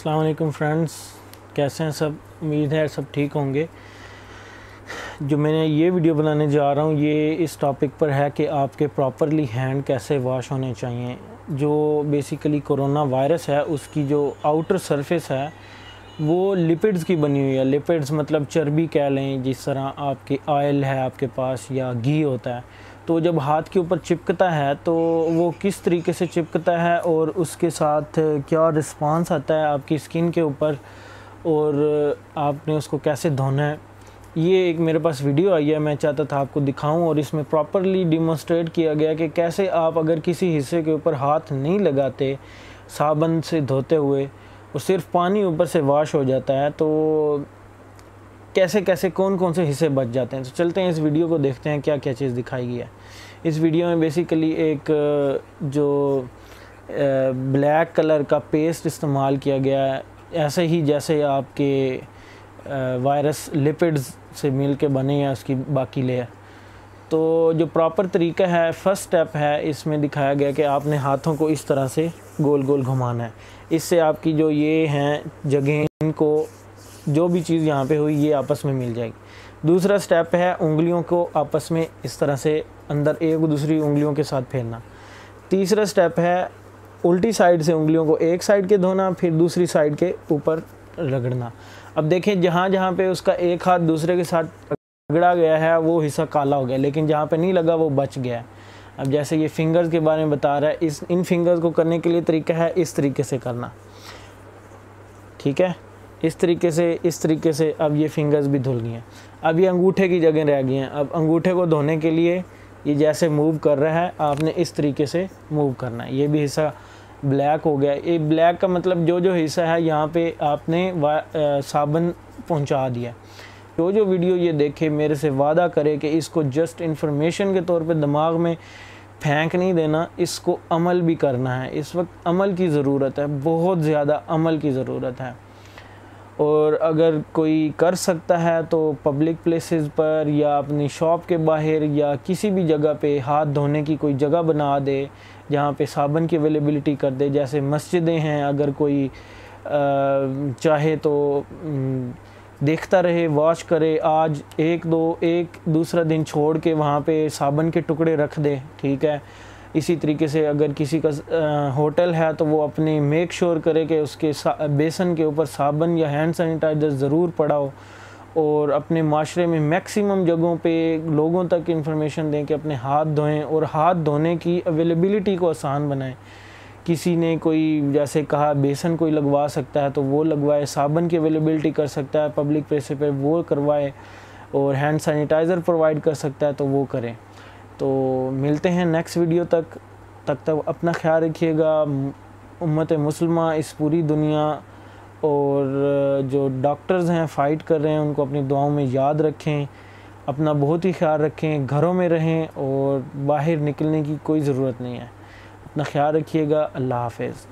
السلام علیکم فرینڈس کیسے ہیں سب؟ امید ہے سب ٹھیک ہوں گے۔ جو میں نے یہ ویڈیو بنانے جا رہا ہوں، یہ اس ٹاپک پر ہے کہ آپ کے پراپرلی ہینڈ کیسے واش ہونے چاہیے۔ جو بیسیکلی کرونا وائرس ہے، اس کی جو آؤٹر سرفیس ہے، وہ لپڈز کی بنی ہوئی ہے۔ لپڈز مطلب چربی کہہ لیں، جس طرح آپ کے آئل ہے، آپ کے پاس یا گھی ہوتا ہے۔ تو جب ہاتھ کے اوپر چپکتا ہے تو وہ کس طریقے سے چپکتا ہے اور اس کے ساتھ کیا رسپانس آتا ہے آپ کی اسکن کے اوپر اور آپ نے اس کو کیسے دھونا ہے؟ یہ ایک میرے پاس ویڈیو آئی ہے، میں چاہتا تھا آپ کو دکھاؤں اور اس میں پراپرلی ڈیمونسٹریٹ کیا گیا کہ کیسے آپ اگر کسی حصے کے اوپر ہاتھ نہیں لگاتے صابن سے دھوتے ہوئے، وہ صرف پانی اوپر سے واش ہو جاتا ہے تو کیسے کیسے کون کون سے حصے بچ جاتے ہیں۔ تو چلتے ہیں اس ویڈیو کو دیکھتے ہیں کیا کیا چیز دکھائی گئی ہے۔ اس ویڈیو میں بیسیکلی ایک، جو بلیک کلر کا پیسٹ استعمال کیا گیا ہے۔ ایسے ہی جیسے آپ کے وائرس لپڈز سے مل کے بنے ہیں اس کی باقی لیئر تو جو پراپر طریقہ ہے فرسٹ سٹیپ ہے، اس میں دکھایا گیا کہ آپ نے ہاتھوں کو اس طرح سے گول گول گھمانا ہے۔ اس سے آپ کی جو یہ ہیں جگہیں ان کو جو بھی چیز یہاں پہ ہوئی، یہ آپس میں مل جائے گی۔ دوسرا سٹیپ ہے انگلیوں کو آپس میں اس طرح سے اندر ایک دوسری انگلیوں کے ساتھ پھیرنا۔ تیسرا سٹیپ ہے الٹی سائیڈ سے انگلیوں کو ایک سائیڈ کے دھونا، پھر دوسری سائیڈ کے اوپر رگڑنا۔ اب دیکھیں، جہاں جہاں پہ اس کا ایک ہاتھ دوسرے کے ساتھ رگڑا گیا ہے، وہ حصہ کالا ہو گیا، لیکن جہاں پہ نہیں لگا، وہ بچ گیا۔ ہے اب جیسے یہ فنگرز کے بارے میں بتا رہا ہے، اس ان فنگرز کو کرنے کے لیے طریقہ ہے اس طریقے سے کرنا۔ ٹھیک ہے؟ اس طریقے سے، اس طریقے سے اب یہ فنگرز بھی دھل گئی ہیں۔ اب یہ انگوٹھے کی جگہ رہ گئی ہیں۔ اب انگوٹھے کو دھونے کے لیے یہ جیسے موو کر رہا ہے، آپ نے اس طریقے سے موو کرنا ہے۔ یہ بھی حصہ بلیک ہو گیا۔ یہ بلیک کا مطلب جو جو حصہ ہے، یہاں پہ آپ نے صابن پہنچا دیا۔ جو جو ویڈیو یہ دیکھے، میرے سے وعدہ کرے کہ اس کو جسٹ انفارمیشن کے طور پہ دماغ میں پھینک نہیں دینا، اس کو عمل بھی کرنا ہے۔ اس وقت عمل کی ضرورت ہے، بہت زیادہ عمل کی ضرورت ہے۔ اور اگر کوئی کر سکتا ہے تو پبلک پلیسز پر یا اپنی شاپ کے باہر یا کسی بھی جگہ پہ ہاتھ دھونے کی کوئی جگہ بنا دے جہاں پہ صابن کی اویلیبلٹی کر دے، جیسے مسجدیں ہیں، اگر کوئی چاہے تو دیکھتا رہے واش کرے، آج ایک دو، ایک دوسرا دن چھوڑ کے وہاں پہ صابن کے ٹکڑے رکھ دے، ٹھیک ہے؟ اسی طریقے سے اگر کسی کا ہوٹل ہے تو وہ اپنی میک شور کرے کہ اس کے بیسن کے اوپر صابن یا ہینڈ سینیٹائزر ضرور پڑا ہو اور اپنے معاشرے میں میکسیمم جگہوں پہ لوگوں تک انفارمیشن دیں کہ اپنے ہاتھ دھوئیں اور ہاتھ دھونے کی اویلیبلٹی کو آسان بنائیں۔ کسی نے کوئی جیسے کہا بیسن کوئی لگوا سکتا ہے تو وہ لگوائے، صابن کی اویلیبلٹی کر سکتا ہے پبلک پلیس پہ وہ کروائے اور ہینڈ سینیٹائزر پرووائڈ کر سکتا ہے تو وہ کریں۔ تو ملتے ہیں نیکسٹ ویڈیو تک. تک تک اپنا خیال رکھیے گا. امت مسلمہ اس پوری دنیا اور جو ڈاکٹرز ہیں فائٹ کر رہے ہیں، ان کو اپنی دعاؤں میں یاد رکھیں. اپنا بہت ہی خیال رکھیں، گھروں میں رہیں اور باہر نکلنے کی کوئی ضرورت نہیں ہے. اپنا خیال رکھیے گا. اللہ حافظ.